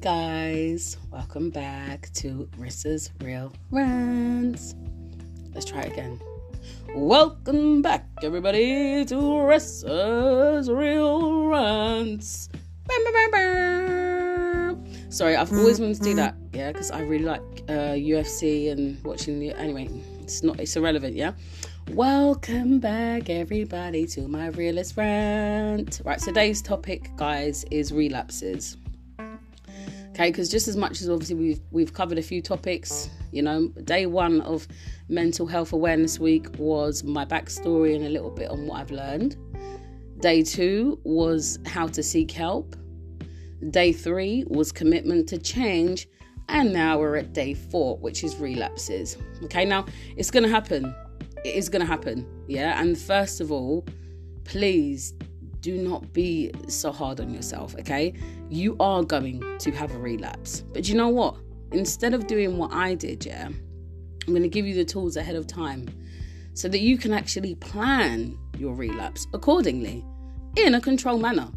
guys, welcome back to Rissa's Real Rants. Let's try again. Welcome back, everybody, to Rissa's Real Rants. Sorry, I've always wanted to do that, yeah, because I really like uh, UFC and watching the. Anyway, it's not, it's irrelevant, yeah. Welcome back, everybody, to my realist rant. Right, today's topic, guys, is relapses. Okay, because just as much as obviously we've we've covered a few topics, you know, day one of Mental Health Awareness Week was my backstory and a little bit on what I've learned. Day two was how to seek help. Day three was commitment to change. And now we're at day four, which is relapses. Okay, now it's to happen it is to happen. Yeah. And first of all, please do not be so hard on yourself. Okay. You are going to have a relapse. But you know what? Instead of doing what I did, yeah, I'm going to give you the tools ahead of time so that you can actually plan your relapse accordingly in a controlled manner.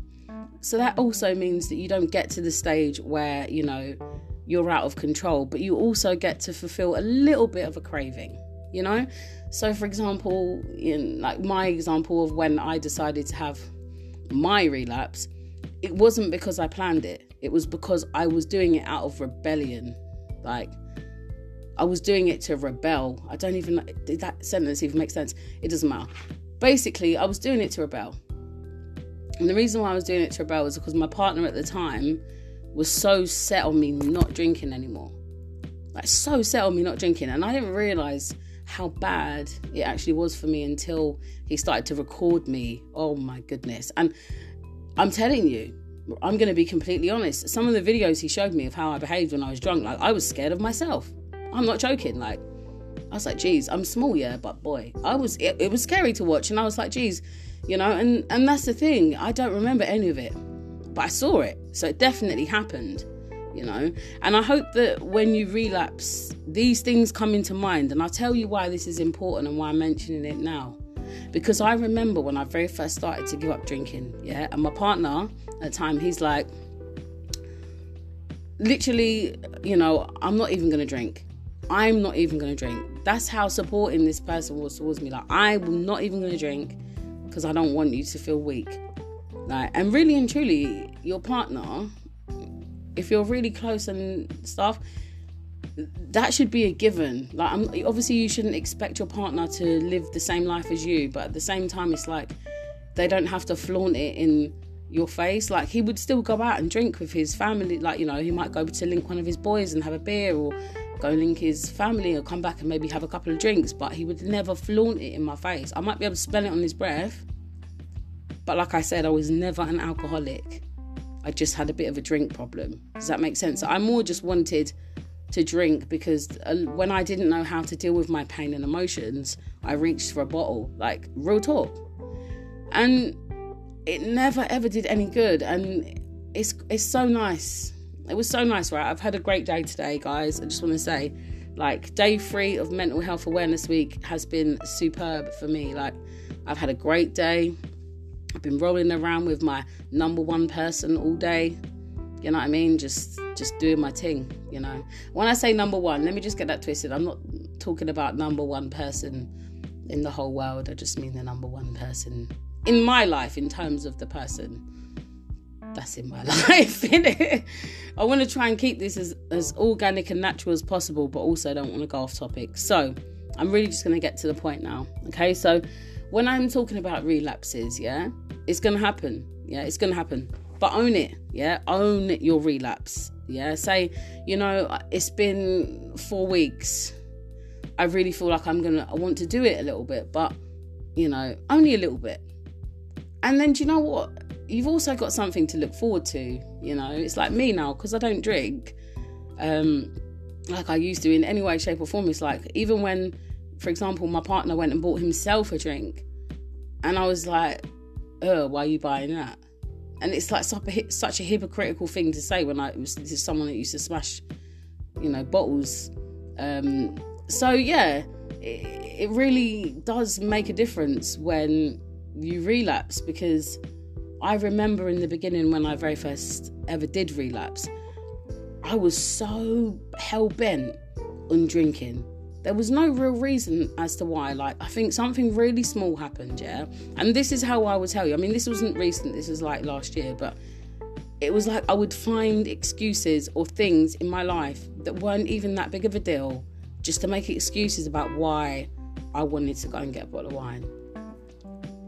So that also means that you don't get to the stage where, you know, you're out of control, but you also get to fulfill a little bit of a craving you know? So, for example, in like my example of when I decided to have my relapse, it wasn't because I planned it, it was because I was doing it out of rebellion. Like, I was doing it to rebel. I don't even, did that sentence even make sense? It doesn't matter. Basically, I was doing it to rebel. And the reason why I was doing it to rebel was because my partner at the time was so set on me not drinking anymore. Like, so set on me not drinking. And I didn't realize how bad it actually was for me until he started to record me. Oh my goodness. And I'm telling you, I'm going to be completely honest. Some of the videos he showed me of how I behaved when I was drunk, like I was scared of myself. I'm not joking. Like, I was like, geez, I'm small, yeah, but boy, I was, it, it was scary to watch. And I was like, geez, you know, and, and that's the thing. I don't remember any of it, but I saw it. So it definitely happened you know. And I hope that when you relapse, these things come into mind. And I'll tell you why this is important and why I'm mentioning it now. Because I remember when I very first started to give up drinking, yeah, and my partner at the time, he's like, literally, you know, I'm not even gonna drink. I'm not even gonna drink. That's how supporting this person was towards me. Like, I'm not even gonna drink because I don't want you to feel weak. Like, and really and truly, your partner if you're really close and stuff, that should be a given. Like, I'm, obviously, you shouldn't expect your partner to live the same life as you, but at the same time, it's like they don't have to flaunt it in your face. Like, he would still go out and drink with his family. Like, you know, he might go to link one of his boys and have a beer, or go link his family, or come back and maybe have a couple of drinks, but he would never flaunt it in my face. I might be able to spell it on his breath, but like I said, I was never an alcoholic. I just had a bit of a drink problem. Does that make sense? I more just wanted to drink because uh, when I didn't know how to deal with my pain and emotions, I reached for a bottle, like real talk. And it never ever did any good. And it's it's so nice. It was so nice, right? I've had a great day today, guys. I just want to say, like, day three of Mental Health Awareness Week has been superb for me. Like, I've had a great day. I've been rolling around with my number one person all day. You know what I mean? Just just doing my thing, you know. When I say number one, let me just get that twisted. I'm not talking about number one person in the whole world. I just mean the number one person in my life in terms of the person that's in my life. I want to try and keep this as, as organic and natural as possible, but also don't want to go off topic. So I'm really just going to get to the point now. Okay, so when I'm talking about relapses, yeah, it's gonna happen. Yeah, it's gonna happen. But own it. Yeah, own your relapse. Yeah, say, you know, it's been four weeks. I really feel like I'm gonna, I want to do it a little bit, but you know, only a little bit. And then, do you know what? You've also got something to look forward to. You know, it's like me now because I don't drink, um, like I used to in any way, shape, or form. It's like even when, for example, my partner went and bought himself a drink, and I was like, oh, why are you buying that? And it's like such a hypocritical thing to say when I was this is someone that used to smash, you know, bottles. Um, so yeah, it, it really does make a difference when you relapse because I remember in the beginning when I very first ever did relapse, I was so hell bent on drinking. There was no real reason as to why. Like, I think something really small happened, yeah? And this is how I would tell you. I mean, this wasn't recent, this was like last year, but it was like I would find excuses or things in my life that weren't even that big of a deal just to make excuses about why I wanted to go and get a bottle of wine.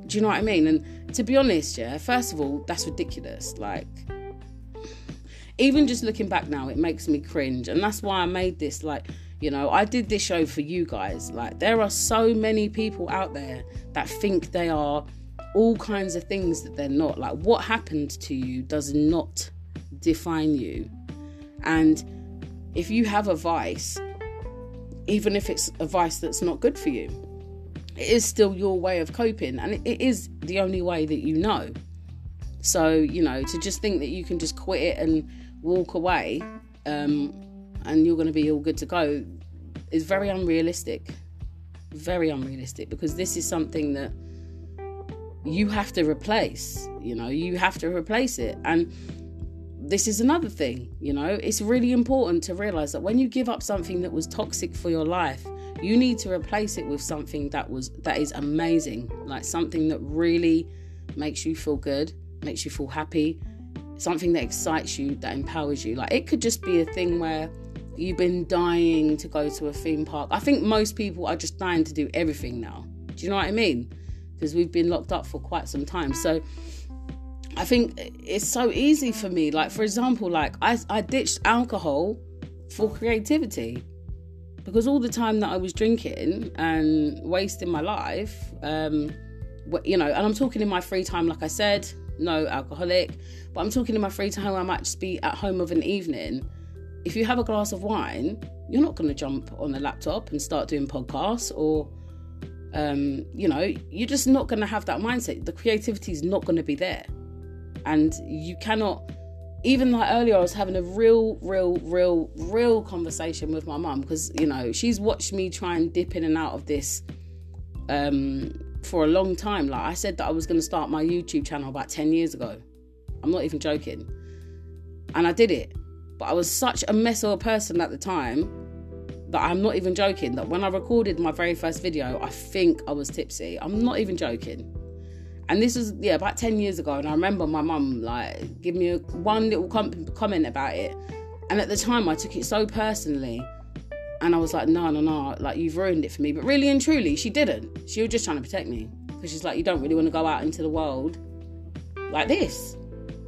Do you know what I mean? And to be honest, yeah, first of all, that's ridiculous. Like, even just looking back now, it makes me cringe. And that's why I made this. Like, you know, I did this show for you guys. Like, there are so many people out there that think they are all kinds of things that they're not. Like, what happened to you does not define you. And if you have a vice, even if it's a vice that's not good for you, it is still your way of coping and it is the only way that you know. So, you know, to just think that you can just quit it and walk away um, and you're going to be all good to go is very unrealistic. Very unrealistic because this is something that you have to replace. You know, you have to replace it. And this is another thing, you know, it's really important to realize that when you give up something that was toxic for your life, you need to replace it with something that was that is amazing, like something that really makes you feel good, makes you feel happy, something that excites you, that empowers you. Like it could just be a thing where you've been dying to go to a theme park. I think most people are just dying to do everything now. Do you know what I mean? Because we've been locked up for quite some time. So I think it's so easy for me. Like, for example, like I, I ditched alcohol for creativity because all the time that I was drinking and wasting my life, um, you know, and I'm talking in my free time, like I said, no alcoholic, but I'm talking in my free time, I might just be at home of an evening. If you have a glass of wine, you're not going to jump on the laptop and start doing podcasts or, um, you know, you're just not going to have that mindset. The creativity is not going to be there and you cannot even like earlier, I was having a real, real, real, real conversation with my mum because you know she's watched me try and dip in and out of this um, for a long time. Like I said that I was going to start my YouTube channel about ten years ago. I'm not even joking, and I did it. But I was such a mess of a person at the time that I'm not even joking. That when I recorded my very first video, I think I was tipsy. I'm not even joking. And this was yeah about 10 years ago and i remember my mum like give me one little com- comment about it. And at the time i took it so personally and i was like no no no like you've ruined it for me. But really and truly she didn't. She was just trying to protect me because she's like you don't really want to go out into the world like this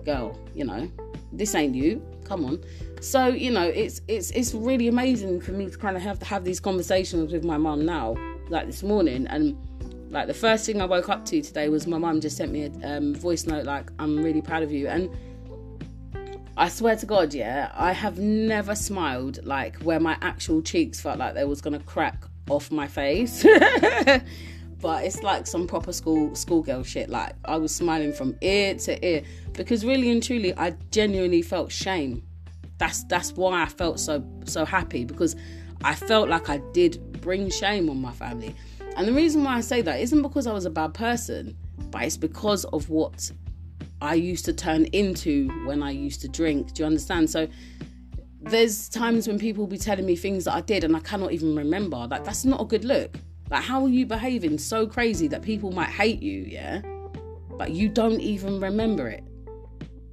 girl you know? This ain't you come on so you know it's it's it's really amazing for me to kind of have to have these conversations with my mum now like this morning and like the first thing I woke up to today was my mum just sent me a um, voice note like I'm really proud of you and I swear to God, yeah, I have never smiled like where my actual cheeks felt like they was gonna crack off my face. but it's like some proper school schoolgirl shit. Like I was smiling from ear to ear because really and truly, I genuinely felt shame. That's that's why I felt so so happy because I felt like I did bring shame on my family. And the reason why I say that isn't because I was a bad person, but it's because of what I used to turn into when I used to drink. Do you understand? So there's times when people will be telling me things that I did and I cannot even remember. Like that's not a good look. Like how are you behaving so crazy that people might hate you, yeah? But you don't even remember it.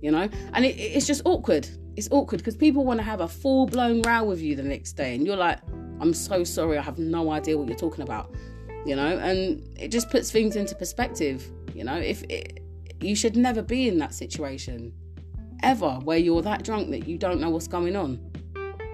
You know? And it, it's just awkward. It's awkward because people want to have a full blown row with you the next day and you're like, I'm so sorry, I have no idea what you're talking about you know, and it just puts things into perspective. You know, if it, you should never be in that situation ever where you're that drunk that you don't know what's going on.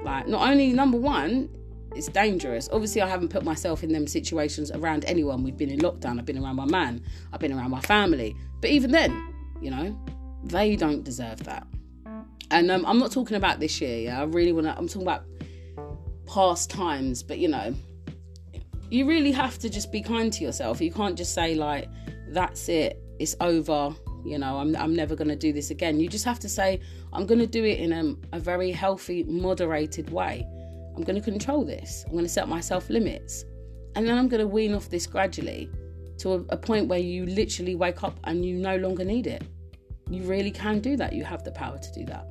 Like, not only number one, it's dangerous. Obviously, I haven't put myself in them situations around anyone. We've been in lockdown. I've been around my man. I've been around my family. But even then, you know, they don't deserve that. And um, I'm not talking about this year. Yeah, I really want to. I'm talking about past times. But you know, you really have to just be kind to yourself. You can't just say like, "That's it, it's over." You know, I'm I'm never going to do this again. You just have to say, "I'm going to do it in a, a very healthy, moderated way. I'm going to control this. I'm going to set myself limits, and then I'm going to wean off this gradually to a, a point where you literally wake up and you no longer need it. You really can do that. You have the power to do that.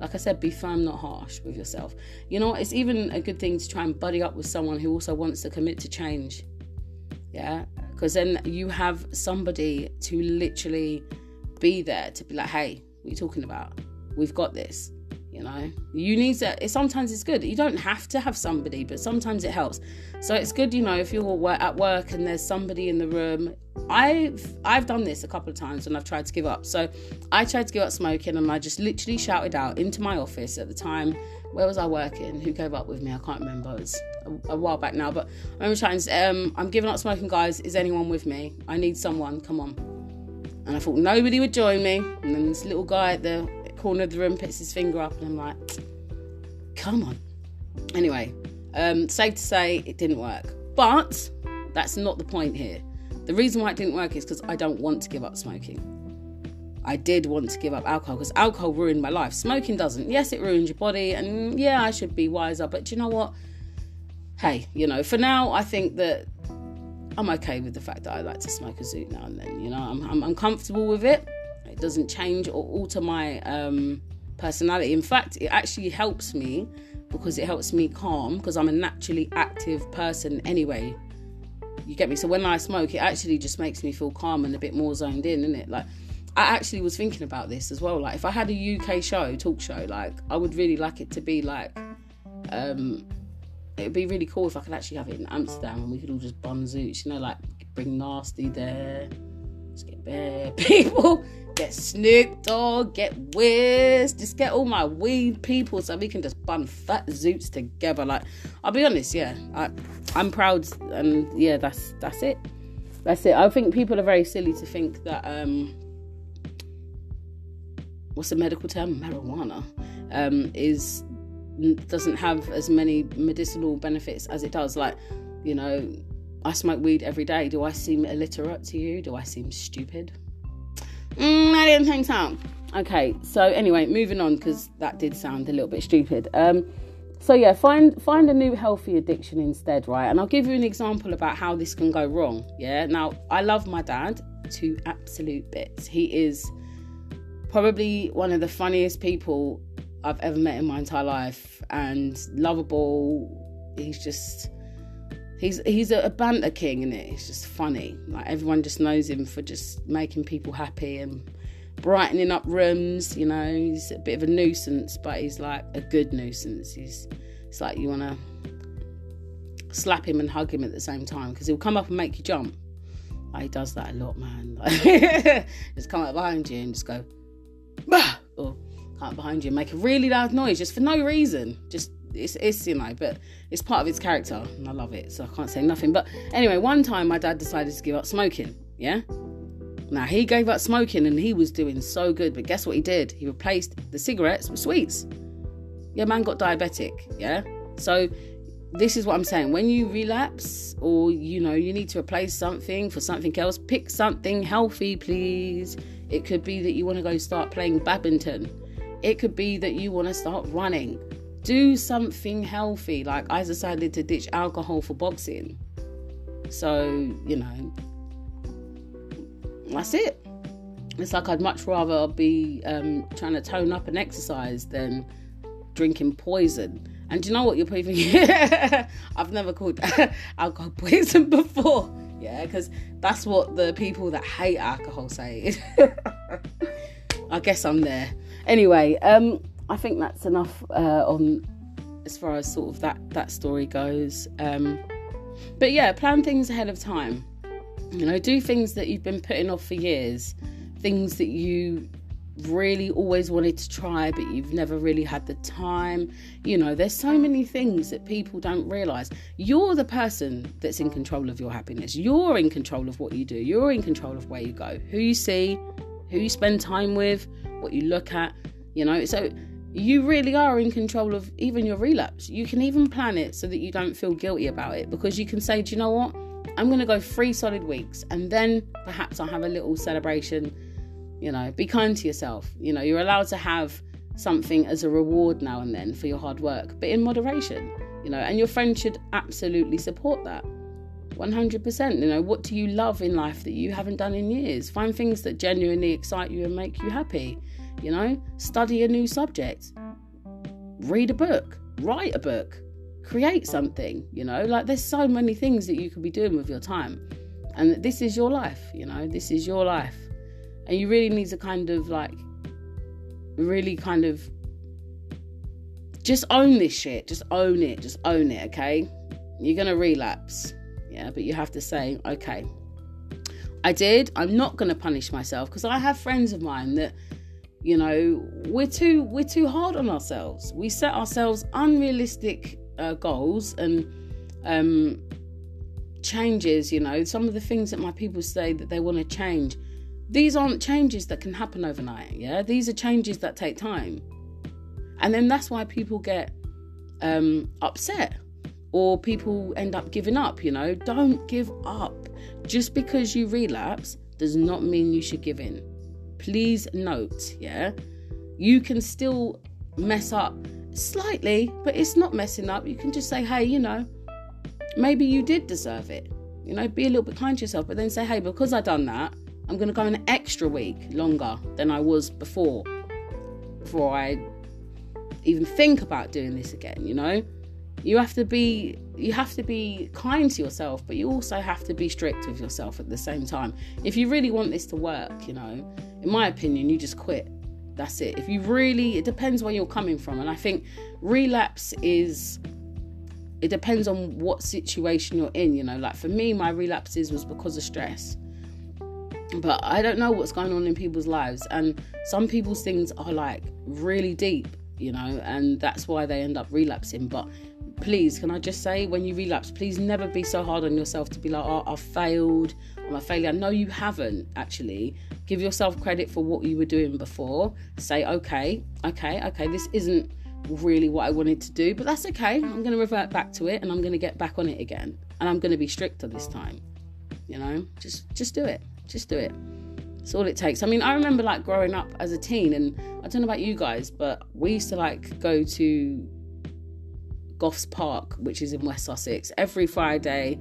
Like I said, be firm, not harsh with yourself. You know, it's even a good thing to try and buddy up with someone who also wants to commit to change. Yeah, because then you have somebody to literally be there to be like, hey, what are you talking about? We've got this. You know, you need to. Sometimes it's good. You don't have to have somebody, but sometimes it helps. So it's good, you know, if you're at work and there's somebody in the room. I've I've done this a couple of times when I've tried to give up. So I tried to give up smoking, and I just literally shouted out into my office at the time. Where was I working? Who gave up with me? I can't remember. It was a, a while back now, but I remember trying. Um, I'm giving up smoking, guys. Is anyone with me? I need someone. Come on. And I thought nobody would join me. And then this little guy at the corner of the room puts his finger up, and I'm like, come on. Anyway, um, safe to say it didn't work. But that's not the point here. The reason why it didn't work is because I don't want to give up smoking. I did want to give up alcohol because alcohol ruined my life. Smoking doesn't. Yes, it ruins your body, and yeah, I should be wiser. But you know what? Hey, you know, for now, I think that I'm okay with the fact that I like to smoke a zoot now and then. You know, I'm, I'm, I'm comfortable with it. It doesn't change or alter my um, personality. In fact, it actually helps me because it helps me calm because I'm a naturally active person anyway. You get me? So when I smoke, it actually just makes me feel calm and a bit more zoned in, isn't it? Like, I actually was thinking about this as well. Like, if I had a UK show, talk show, like, I would really like it to be like, um, it'd be really cool if I could actually have it in Amsterdam and we could all just bun zoots, you know, like bring Nasty there, just get bare people get Snoop Dogg, get Wiz, just get all my weed people so we can just bun fat zoots together. Like, I'll be honest, yeah, I, I'm proud, and yeah, that's that's it. That's it. I think people are very silly to think that um, what's the medical term? Marijuana um, is doesn't have as many medicinal benefits as it does. Like, you know, I smoke weed every day. Do I seem illiterate to you? Do I seem stupid? Mm, I didn't think so. Okay, so anyway, moving on because that did sound a little bit stupid. Um, so yeah, find find a new healthy addiction instead, right? And I'll give you an example about how this can go wrong. Yeah. Now, I love my dad to absolute bits. He is probably one of the funniest people I've ever met in my entire life, and lovable. He's just he's he's a, banter king in it. It's just funny. Like everyone just knows him for just making people happy and brightening up rooms. You know, he's a bit of a nuisance, but he's like a good nuisance. He's it's like you want to slap him and hug him at the same time because he'll come up and make you jump. Like, he does that a lot, man. Like, just come up behind you and just go, bah! or come up behind you and make a really loud noise just for no reason. Just it's, it's you know, but it's part of his character, and I love it, so I can't say nothing. But anyway, one time my dad decided to give up smoking. Yeah. Now he gave up smoking and he was doing so good, but guess what he did? He replaced the cigarettes with sweets. Yeah, man got diabetic. Yeah. So this is what I'm saying. When you relapse or you know you need to replace something for something else, pick something healthy, please. It could be that you want to go start playing badminton. It could be that you want to start running do something healthy. Like I decided to ditch alcohol for boxing. So, you know, that's it. It's like I'd much rather be um, trying to tone up and exercise than drinking poison. And do you know what you're probably I've never called alcohol poison before. Yeah, because that's what the people that hate alcohol say. I guess I'm there. Anyway, um, I think that's enough uh, on as far as sort of that that story goes. Um, but yeah, plan things ahead of time. You know, do things that you've been putting off for years, things that you really always wanted to try but you've never really had the time. You know, there's so many things that people don't realize. You're the person that's in control of your happiness. You're in control of what you do. You're in control of where you go, who you see, who you spend time with, what you look at, you know. So you really are in control of even your relapse. You can even plan it so that you don't feel guilty about it because you can say, do you know what? I'm going to go three solid weeks and then perhaps I'll have a little celebration. You know, be kind to yourself. You know, you're allowed to have something as a reward now and then for your hard work, but in moderation. You know, and your friend should absolutely support that. 100%. You know, what do you love in life that you haven't done in years? Find things that genuinely excite you and make you happy. You know, study a new subject. read a book, write a book, create something, you know? Like there's so many things that you could be doing with your time. And this is your life, you know? This is your life. And you really need to kind of like really kind of just own this shit. Just own it. Just own it, okay? You're to relapse. Yeah, but you have to say, okay, I did. I'm not going to punish myself because I have friends of mine that you know we're too we're too hard on ourselves. We set ourselves unrealistic uh, goals and um changes, you know, some of the things that my people say that they want to change. These aren't changes that can happen overnight, yeah? These are changes that take time. And then that's why people get um, upset or people end up giving up, you know. Don't give up. Just because you relapse does not mean you should give in. Please note, yeah, you can still mess up slightly, but it's not messing up. You can just say, hey, you know, maybe you did deserve it. You know, be a little bit kind to yourself, but then say, hey, because I done that, I'm going to go an extra week longer than I was before, before I even think about doing this again, you know? You have to be you have to be kind to yourself, but you also have to be strict with yourself at the same time. If you really want this to work, you know, in my opinion, you just quit. That's it. If you really it depends where you're coming from. And I think relapse is it depends on what situation you're in, you know. Like for me, my relapses was because of stress but I don't know what's going on in people's lives, and some people's things are like really deep, you know, and that's why they end up relapsing. But please, can I just say, when you relapse, please never be so hard on yourself to be like, oh, I failed, I'm a failure. No, you haven't actually. Give yourself credit for what you were doing before. Say, okay, okay, okay, this isn't really what I wanted to do, but that's okay. I'm going to revert back to it and I'm going to get back on it again. And I'm going to be stricter this time. You know, just just do it. Just do it. It's all it takes. I mean, I remember like growing up as a teen, and I don't know about you guys, but we used to like go to Goffs Park, which is in West Sussex, every Friday.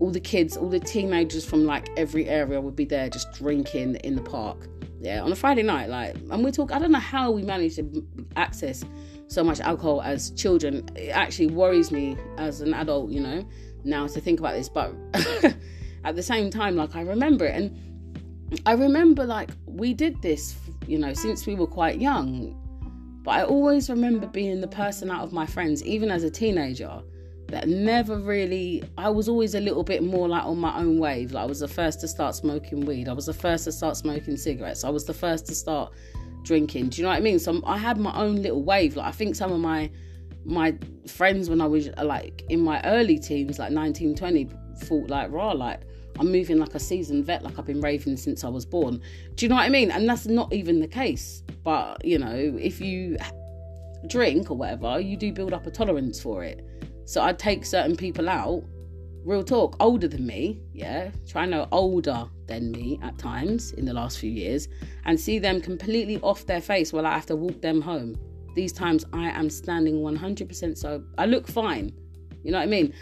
All the kids, all the teenagers from like every area would be there just drinking in the park. Yeah, on a Friday night, like, and we talk. I don't know how we managed to access so much alcohol as children. It actually worries me as an adult, you know, now to think about this. But at the same time, like I remember it, and I remember like we did this, you know, since we were quite young. But I always remember being the person out of my friends, even as a teenager, that never really. I was always a little bit more like on my own wave. Like I was the first to start smoking weed. I was the first to start smoking cigarettes. I was the first to start drinking. Do you know what I mean? So I had my own little wave. Like I think some of my my friends when I was like in my early teens, like 19, 20, thought like raw, like I'm moving like a seasoned vet, like I've been raving since I was born. Do you know what I mean? And that's not even the case. But, you know, if you drink or whatever, you do build up a tolerance for it. So I'd take certain people out, real talk, older than me, yeah, try no older than me at times in the last few years, and see them completely off their face while I have to walk them home. These times I am standing 100% so I look fine. You know what I mean?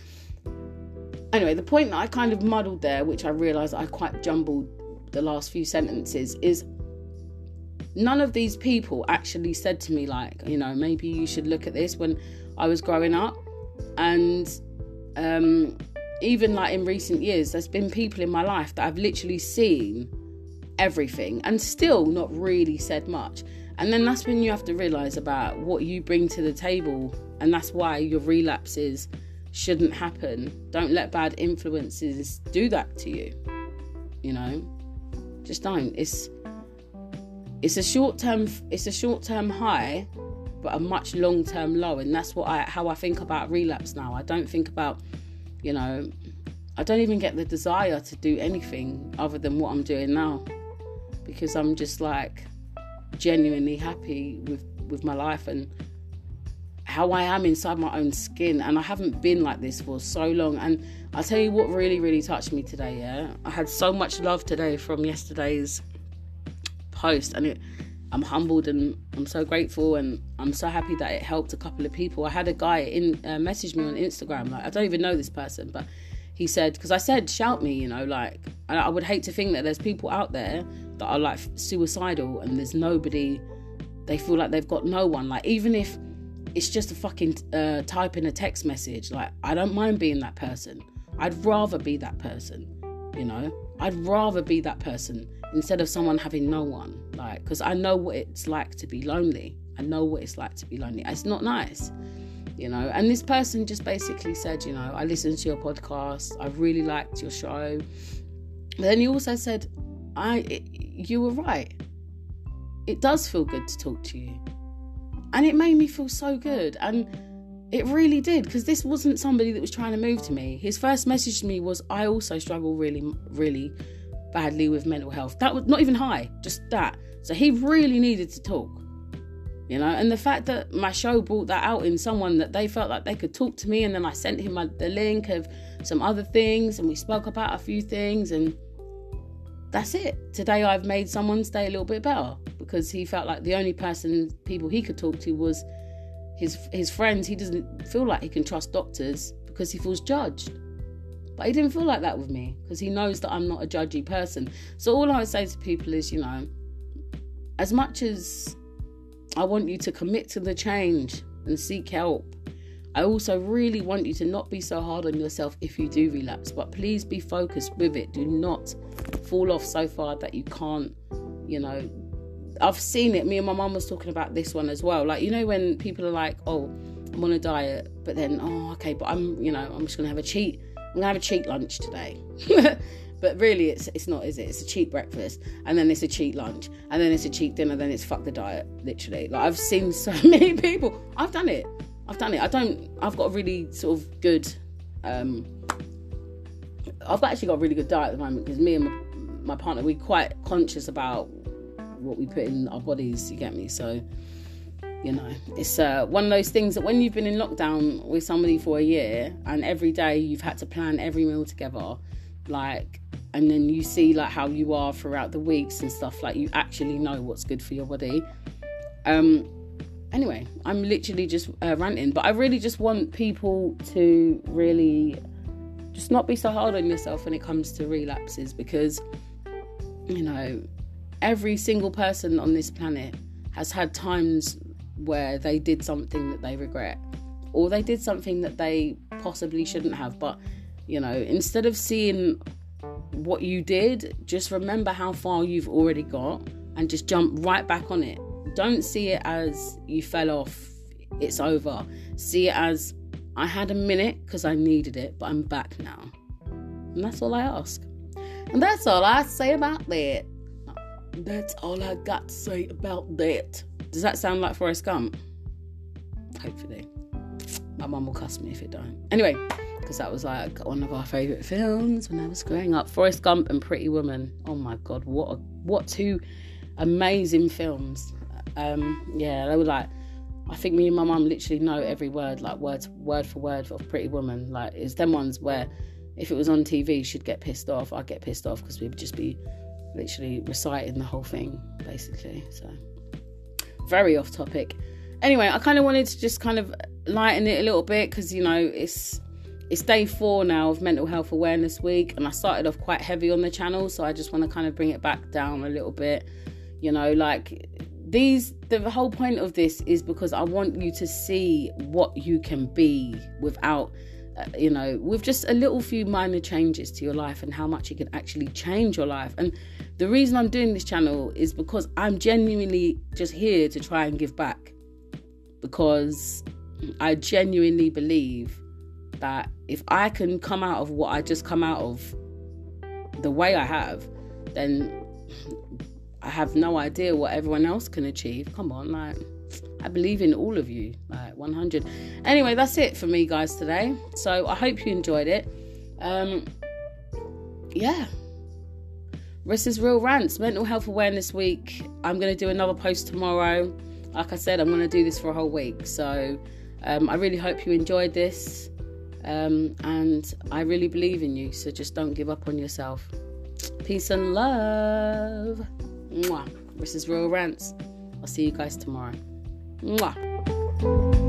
Anyway, the point that I kind of muddled there, which I realised I quite jumbled the last few sentences, is none of these people actually said to me, like, you know, maybe you should look at this when I was growing up. And um, even like in recent years, there's been people in my life that I've literally seen everything and still not really said much. And then that's when you have to realize about what you bring to the table, and that's why your relapses shouldn't happen. Don't let bad influences do that to you. You know, just don't. It's it's a short term it's a short term high, but a much long term low, and that's what I how I think about relapse now. I don't think about, you know, I don't even get the desire to do anything other than what I'm doing now, because I'm just like genuinely happy with with my life and how I am inside my own skin. And I haven't been like this for so long. And I'll tell you what really, really touched me today, yeah? I had so much love today from yesterday's post. And it, I'm humbled and I'm so grateful. And I'm so happy that it helped a couple of people. I had a guy in uh, message me on Instagram. Like, I don't even know this person, but he said, because I said, shout me, you know, like, I would hate to think that there's people out there that are like suicidal and there's nobody, they feel like they've got no one. Like, even if it's just a fucking uh, type in a text message. Like, I don't mind being that person. I'd rather be that person, you know? I'd rather be that person instead of someone having no one. Like, because I know what it's like to be lonely. I know what it's like to be lonely. It's not nice, you know? And this person just basically said, you know, I listened to your podcast. I really liked your show. But then he also said, I, it, you were right. It does feel good to talk to you. And it made me feel so good. And it really did because this wasn't somebody that was trying to move to me. His first message to me was, I also struggle really, really badly with mental health. That was not even high, just that. So he really needed to talk. You know, and the fact that my show brought that out in someone that they felt like they could talk to me, and then I sent him my, the link of some other things, and we spoke about a few things, and that's it. Today I've made someone's day a little bit better because he felt like the only person, people he could talk to was his his friends. He doesn't feel like he can trust doctors because he feels judged. But he didn't feel like that with me because he knows that I'm not a judgy person. So all I would say to people is, you know, as much as I want you to commit to the change and seek help, I also really want you to not be so hard on yourself if you do relapse, but please be focused with it. Do not fall off so far that you can't, you know. I've seen it. Me and my mum was talking about this one as well. Like, you know, when people are like, oh, I'm on a diet, but then, oh, okay, but I'm, you know, I'm just to have a cheat. I'm to have a cheat lunch today. but really it's it's not is it it's a cheap breakfast and then it's a cheap lunch and then it's a cheap dinner then it's fuck the diet literally like i've seen so many people i've done it I've done it. I don't. I've got a really sort of good. Um, I've actually got a really good diet at the moment because me and my, my partner we're quite conscious about what we put in our bodies. You get me? So you know, it's uh, one of those things that when you've been in lockdown with somebody for a year and every day you've had to plan every meal together, like, and then you see like how you are throughout the weeks and stuff. Like you actually know what's good for your body. Um, anyway, I'm literally just uh, ranting, but I really just want people to really just not be so hard on yourself when it comes to relapses because, you know, every single person on this planet has had times where they did something that they regret or they did something that they possibly shouldn't have. But, you know, instead of seeing what you did, just remember how far you've already got and just jump right back on it don't see it as you fell off, it's over. See it as I had a minute because I needed it, but I'm back now. And that's all I ask. And that's all I say about that. That's all I got to say about that. Does that sound like Forrest Gump? Hopefully. My mum will cuss me if it don't. Anyway, because that was like one of our favourite films when I was growing up. Forrest Gump and Pretty Woman. Oh my god, what a, what two amazing films. Um, yeah, they were like, I think me and my mum literally know every word, like word word for word of Pretty Woman. Like it's them ones where if it was on TV, she'd get pissed off. I'd get pissed off because we'd just be literally reciting the whole thing, basically. So very off topic. Anyway, I kind of wanted to just kind of lighten it a little bit because you know it's it's day four now of Mental Health Awareness Week, and I started off quite heavy on the channel, so I just want to kind of bring it back down a little bit. You know, like these the whole point of this is because I want you to see what you can be without uh, you know with just a little few minor changes to your life and how much it can actually change your life and the reason I'm doing this channel is because I'm genuinely just here to try and give back because I genuinely believe that if I can come out of what I just come out of the way I have then I have no idea what everyone else can achieve. Come on, like I believe in all of you, like 100. Anyway, that's it for me, guys, today. So I hope you enjoyed it. Um, yeah. Is Real Rants, Mental Health Awareness Week. I'm going to do another post tomorrow. Like I said, I'm going to do this for a whole week. So um, I really hope you enjoyed this. Um, and I really believe in you. So just don't give up on yourself. Peace and love. Mwah. This is Real Rants. I'll see you guys tomorrow. Mwah.